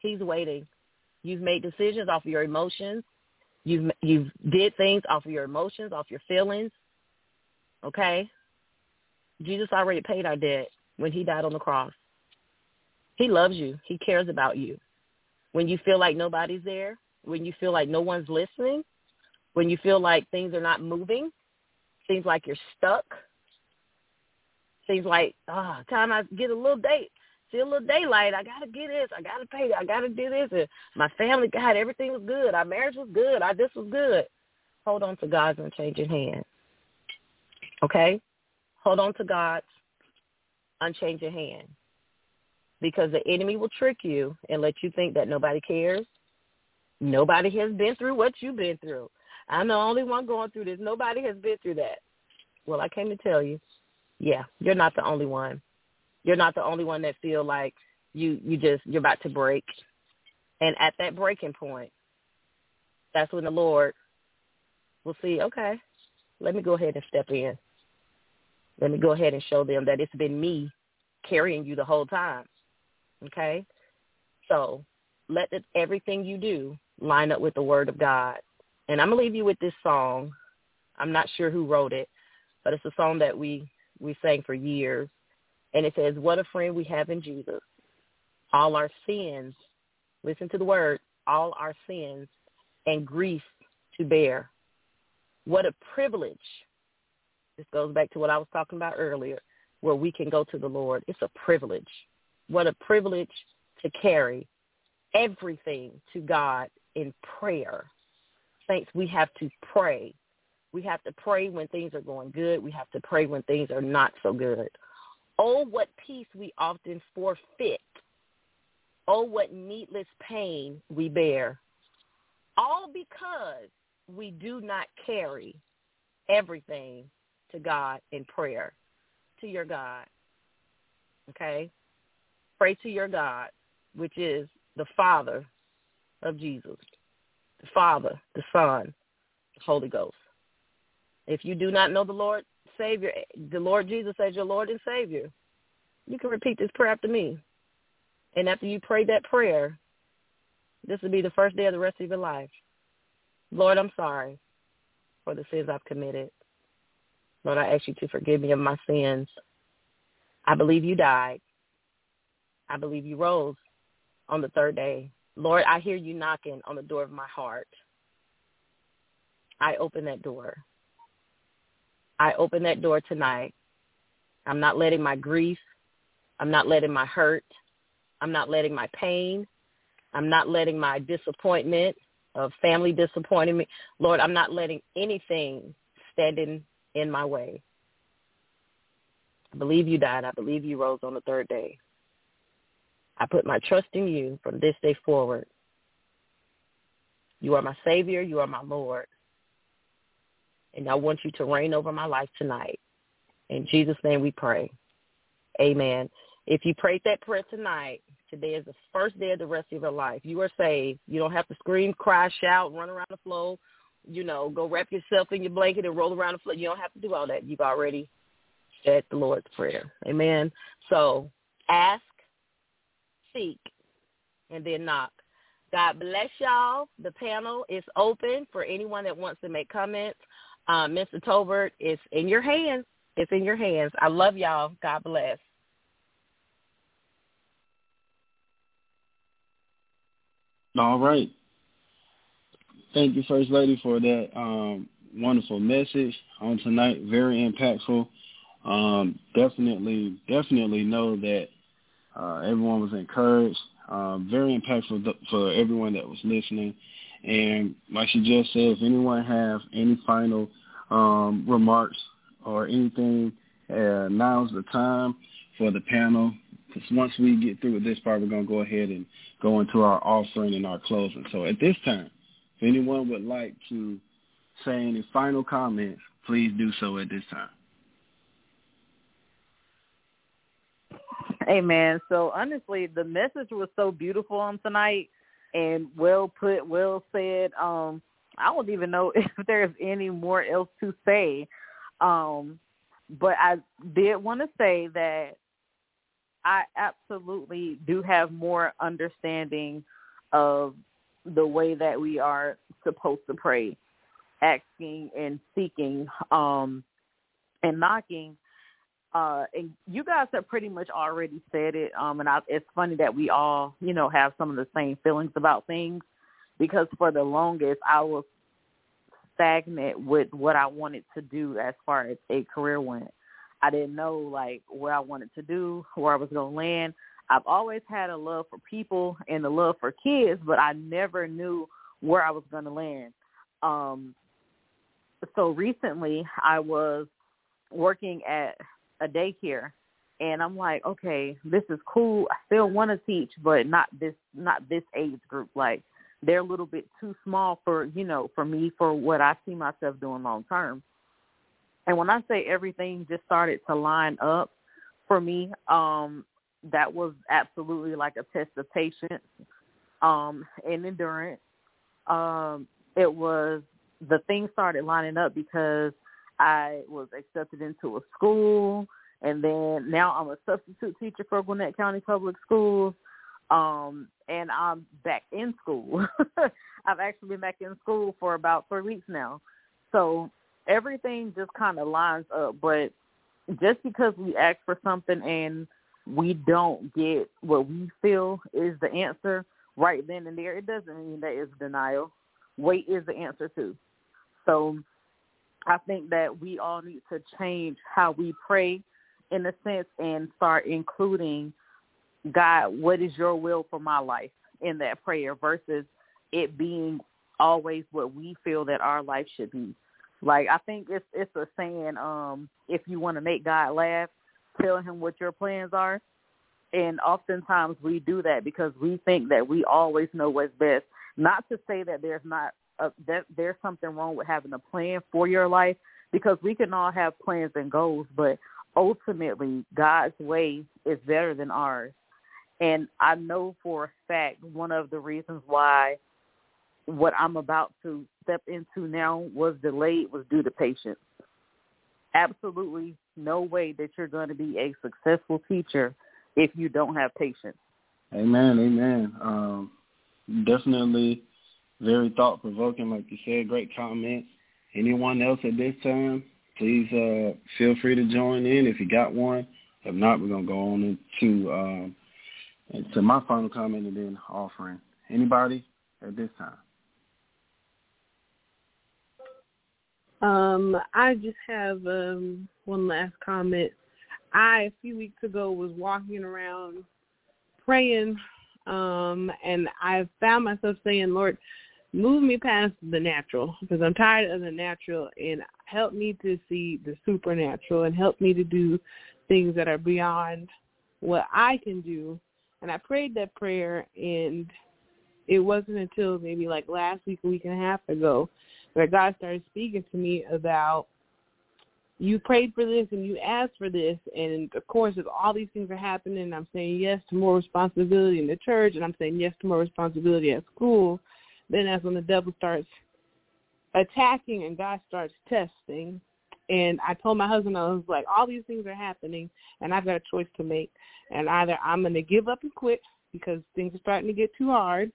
He's waiting. You've made decisions off of your emotions. You've you've did things off of your emotions, off your feelings. Okay? Jesus already paid our debt when he died on the cross. He loves you. He cares about you. When you feel like nobody's there, when you feel like no one's listening, when you feel like things are not moving, seems like you're stuck, seems like, oh, time I get a little date, see a little daylight, I gotta get this, I gotta pay, I gotta do this. And my family, God, everything was good. Our marriage was good. Our this was good. Hold on to God's unchanging hand. Okay? Hold on to God's unchanging hand. Because the enemy will trick you and let you think that nobody cares. Nobody has been through what you've been through. I'm the only one going through this. Nobody has been through that. Well, I came to tell you, yeah, you're not the only one. You're not the only one that feel like you you just you're about to break. And at that breaking point, that's when the Lord will see, okay, let me go ahead and step in. Let me go ahead and show them that it's been me carrying you the whole time. Okay? So let the, everything you do line up with the word of God. And I'm going to leave you with this song. I'm not sure who wrote it, but it's a song that we, we sang for years. And it says, what a friend we have in Jesus. All our sins, listen to the word, all our sins and grief to bear. What a privilege this goes back to what I was talking about earlier, where we can go to the Lord. It's a privilege. What a privilege to carry everything to God in prayer. Saints, we have to pray. We have to pray when things are going good. We have to pray when things are not so good. Oh, what peace we often forfeit. Oh, what needless pain we bear. All because we do not carry everything to God in prayer, to your God. Okay? Pray to your God, which is the Father of Jesus, the Father, the Son, the Holy Ghost. If you do not know the Lord Savior, the Lord Jesus as your Lord and Savior, you can repeat this prayer after me. And after you pray that prayer, this will be the first day of the rest of your life. Lord, I'm sorry for the sins I've committed. Lord, I ask you to forgive me of my sins. I believe you died. I believe you rose on the third day. Lord, I hear you knocking on the door of my heart. I open that door. I open that door tonight. I'm not letting my grief, I'm not letting my hurt, I'm not letting my pain, I'm not letting my disappointment of family disappointing me. Lord, I'm not letting anything stand in in my way. I believe you died. I believe you rose on the third day. I put my trust in you from this day forward. You are my Savior. You are my Lord. And I want you to reign over my life tonight. In Jesus' name we pray. Amen. If you prayed that prayer tonight, today is the first day of the rest of your life. You are saved. You don't have to scream, cry, shout, run around the floor you know, go wrap yourself in your blanket and roll around the floor. You don't have to do all that. You've already said the Lord's Prayer. Amen. So ask, seek, and then knock. God bless y'all. The panel is open for anyone that wants to make comments. Um, Mr. Tolbert, it's in your hands. It's in your hands. I love y'all. God bless. All right. Thank you, First Lady, for that um, wonderful message on tonight. Very impactful. Um, definitely, definitely know that uh, everyone was encouraged. Um, very impactful for everyone that was listening. And like she just said, if anyone have any final um, remarks or anything, uh, now's the time for the panel. Because once we get through with this part, we're going to go ahead and go into our offering and our closing. So at this time, anyone would like to say any final comments, please do so at this time. Amen. So honestly, the message was so beautiful on tonight and well put, well said. Um, I don't even know [laughs] if there's any more else to say. Um, but I did want to say that I absolutely do have more understanding of the way that we are supposed to pray, asking and seeking, um, and knocking. Uh, and you guys have pretty much already said it. Um, and I, it's funny that we all, you know, have some of the same feelings about things because for the longest I was stagnant with what I wanted to do as far as a career went. I didn't know like where I wanted to do, where I was going to land. I've always had a love for people and a love for kids, but I never knew where I was going to land. Um, so recently, I was working at a daycare, and I'm like, okay, this is cool. I still want to teach, but not this, not this age group. Like they're a little bit too small for you know for me for what I see myself doing long term. And when I say everything just started to line up for me, um, that was absolutely like a test of patience um, and endurance. Um, it was the things started lining up because I was accepted into a school, and then now I'm a substitute teacher for Gwinnett County Public Schools, um, and I'm back in school. [laughs] I've actually been back in school for about three weeks now, so everything just kind of lines up. But just because we ask for something and we don't get what we feel is the answer right then and there, it doesn't mean that it's denial. Wait is the answer too. So I think that we all need to change how we pray in a sense and start including God, what is your will for my life in that prayer versus it being always what we feel that our life should be. Like I think it's it's a saying, um, if you want to make God laugh, tell him what your plans are. And oftentimes we do that because we think that we always know what's best. Not to say that there's not a, that there's something wrong with having a plan for your life because we can all have plans and goals, but ultimately God's way is better than ours. And I know for a fact one of the reasons why what I'm about to step into now was delayed was due to patience. Absolutely no way that you're going to be a successful teacher if you don't have patience. Amen, amen. Um, definitely very thought provoking, like you said. Great comment. Anyone else at this time, please uh, feel free to join in if you got one. If not, we're gonna go on into um, into my final comment and then offering. Anybody at this time? Um, I just have um, one last comment. I a few weeks ago was walking around praying, um, and I found myself saying, "Lord, move me past the natural because I'm tired of the natural, and help me to see the supernatural, and help me to do things that are beyond what I can do." And I prayed that prayer, and it wasn't until maybe like last week, a week and a half ago, where God started speaking to me about you prayed for this and you asked for this and of course if all these things are happening I'm saying yes to more responsibility in the church and I'm saying yes to more responsibility at school, then that's when the devil starts attacking and God starts testing. And I told my husband, I was like, all these things are happening and I've got a choice to make. And either I'm going to give up and quit because things are starting to get too hard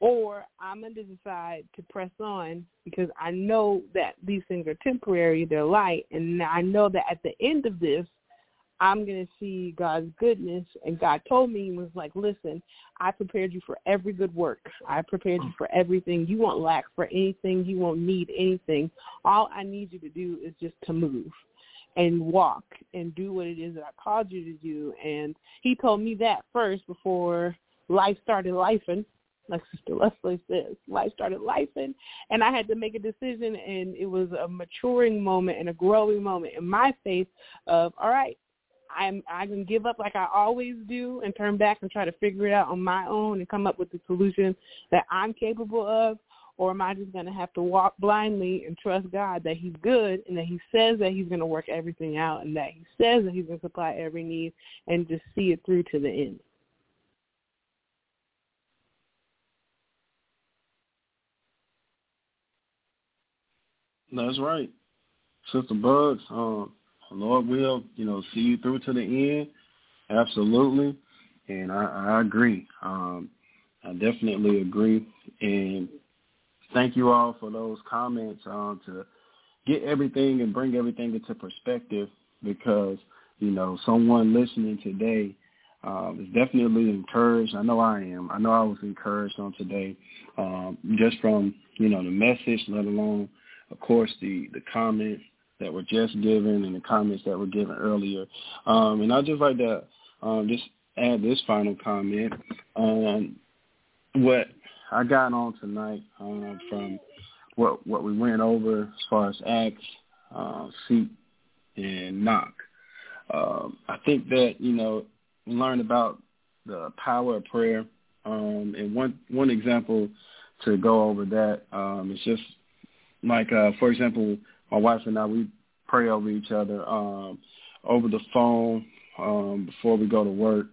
or I'm going to decide to press on because I know that these things are temporary, they're light, and I know that at the end of this, I'm going to see God's goodness. And God told me, was like, listen, I prepared you for every good work. I prepared you for everything. You won't lack for anything. You won't need anything. All I need you to do is just to move and walk and do what it is that I called you to do. And He told me that first before life started lifing like Sister Leslie says, life started lifing, and I had to make a decision, and it was a maturing moment and a growing moment in my faith of, all right, I'm I can give up like I always do and turn back and try to figure it out on my own and come up with the solution that I'm capable of, or am I just going to have to walk blindly and trust God that He's good and that He says that He's going to work everything out and that He says that He's going to supply every need and just see it through to the end? That's right. Sister Bugs, um, Lord will, you know, see you through to the end. Absolutely, and I, I agree. Um, I definitely agree, and thank you all for those comments um, to get everything and bring everything into perspective because you know someone listening today um, is definitely encouraged. I know I am. I know I was encouraged on today, um, just from you know the message, let alone, of course, the the comments that were just given and the comments that were given earlier. Um, and I'd just like to um, just add this final comment. Um, what I got on tonight um, from what what we went over as far as acts, uh, seek, and knock. Um, I think that you know we learned about the power of prayer, um, and one one example to go over that um, is just like uh, for example, my wife and I we pray over each other um, over the phone um, before we go to work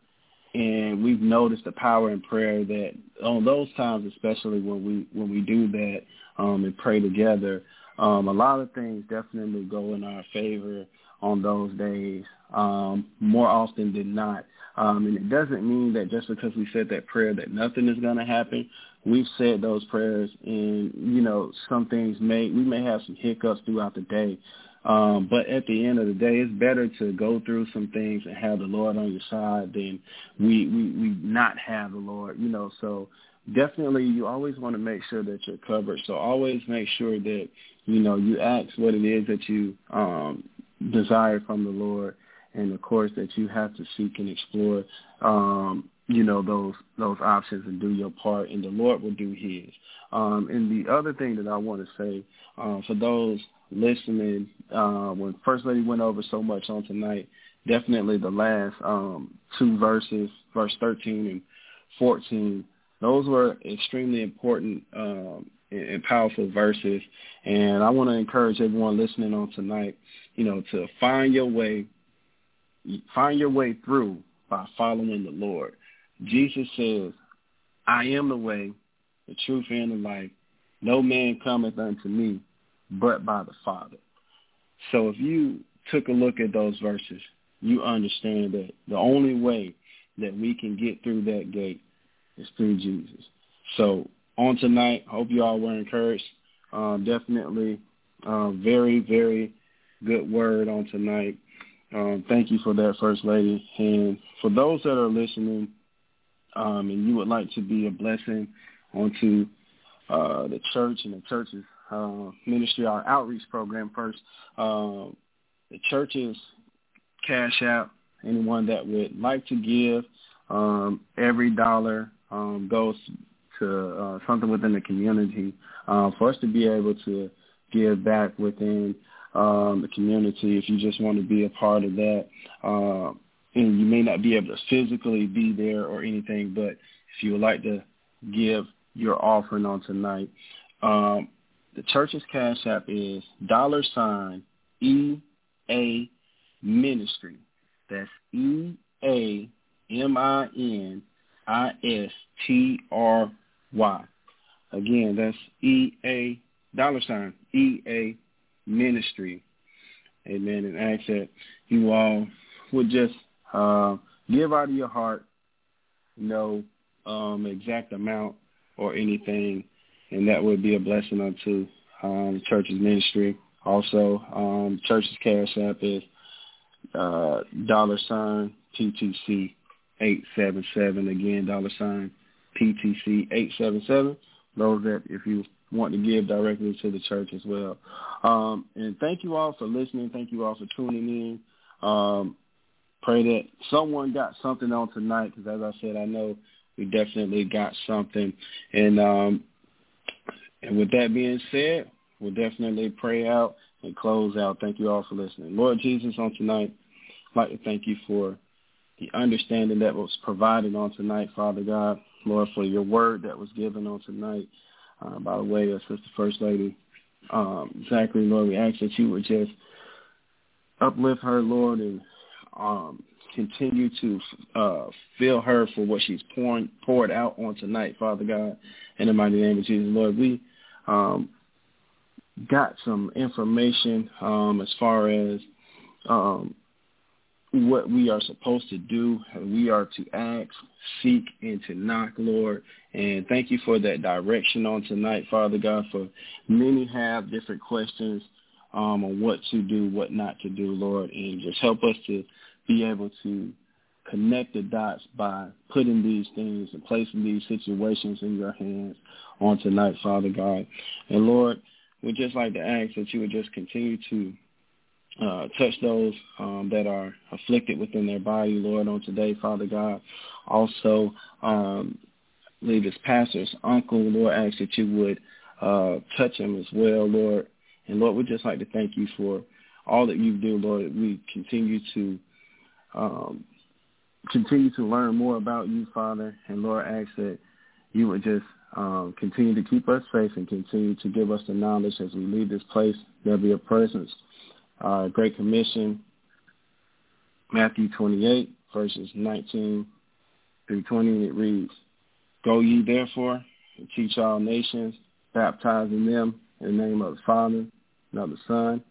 and we've noticed the power in prayer that on those times, especially when we when we do that um, and pray together, um, a lot of things definitely go in our favor on those days um, more often than not. Um, and it doesn't mean that just because we said that prayer that nothing is going to happen. We've said those prayers, and you know some things may we may have some hiccups throughout the day, um, but at the end of the day, it's better to go through some things and have the Lord on your side than we, we, we not have the Lord, you know. So definitely you always want to make sure that you're covered. So always make sure that, you know, you ask what it is that you um, desire from the Lord and of course that you have to seek and explore um, you know those those options and do your part and the lord will do his um, and the other thing that i want to say uh, for those listening uh, when First Lady went over so much on tonight. Definitely the last um, two verses, verse 13 and 14, those were extremely important um, and powerful verses. And I want to encourage everyone listening on tonight, you know, to find your way, find your way through by following the Lord. Jesus says, I am the way, the truth, and the life. No man cometh unto me but by the Father. So if you took a look at those verses, you understand that the only way that we can get through that gate is through Jesus. So on tonight, hope you all were encouraged. Uh, definitely uh, very, very good word on tonight. Um, thank you for that, First Lady. And for those that are listening um, and you would like to be a blessing onto uh, the church and the church's uh, ministry, our outreach program first. Uh, the church's cash out. Anyone that would like to give, um, every dollar um, goes to uh, something within the community uh, for us to be able to give back within um, the community. If you just want to be a part of that, uh, and you may not be able to physically be there or anything, but if you would like to give your offering on tonight, um, the church's cash app is dollar sign E A Ministry. That's E A M I N I S T R Y. Again, that's E A dollar sign E A Ministry. Amen. And ask that you all would just uh, give out of your heart, no um, exact amount or anything and that would be a blessing unto um, the church's ministry. Also, um, church's cash app is uh, dollar sign PTC eight seven seven. Again, dollar sign PTC eight seven seven. Those that if you want to give directly to the church as well. Um, and thank you all for listening. Thank you all for tuning in. Um, pray that someone got something on tonight because, as I said, I know we definitely got something. And um, and with that being said, we'll definitely pray out and close out. Thank you all for listening. Lord Jesus, on tonight, I'd like to thank you for the understanding that was provided on tonight, Father God. Lord, for your word that was given on tonight uh, by the way of Sister First Lady um, Zachary, Lord, we ask that you would just uplift her, Lord, and um, continue to uh, fill her for what she's pouring poured out on tonight, Father God. In the mighty name of Jesus, Lord, we um, got some information um, as far as um, what we are supposed to do. We are to ask, seek, and to knock, Lord. And thank you for that direction on tonight, Father God, for many have different questions um, on what to do, what not to do, Lord. And just help us to be able to connect the dots by putting these things and placing these situations in your hands on tonight, Father God. And Lord, we'd just like to ask that you would just continue to uh, touch those um, that are afflicted within their body, Lord, on today, Father God. Also, um, this pastor's uncle, Lord, ask that you would uh, touch him as well, Lord. And Lord, we'd just like to thank you for all that you do, Lord. We continue to um, continue to learn more about you, Father. And Lord, ask that you would just um, continue to keep us safe and continue to give us the knowledge as we leave this place. There'll be a presence uh, Great Commission, Matthew 28, verses 19 through 20, it reads, Go ye therefore and teach all nations, baptizing them in the name of the Father, and of the Son,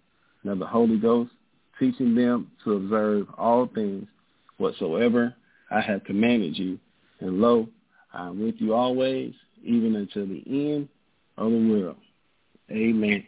and of the Holy Ghost, teaching them to observe all things whatsoever I have commanded you. And lo, I am with you always, even until the end of the world. Amen.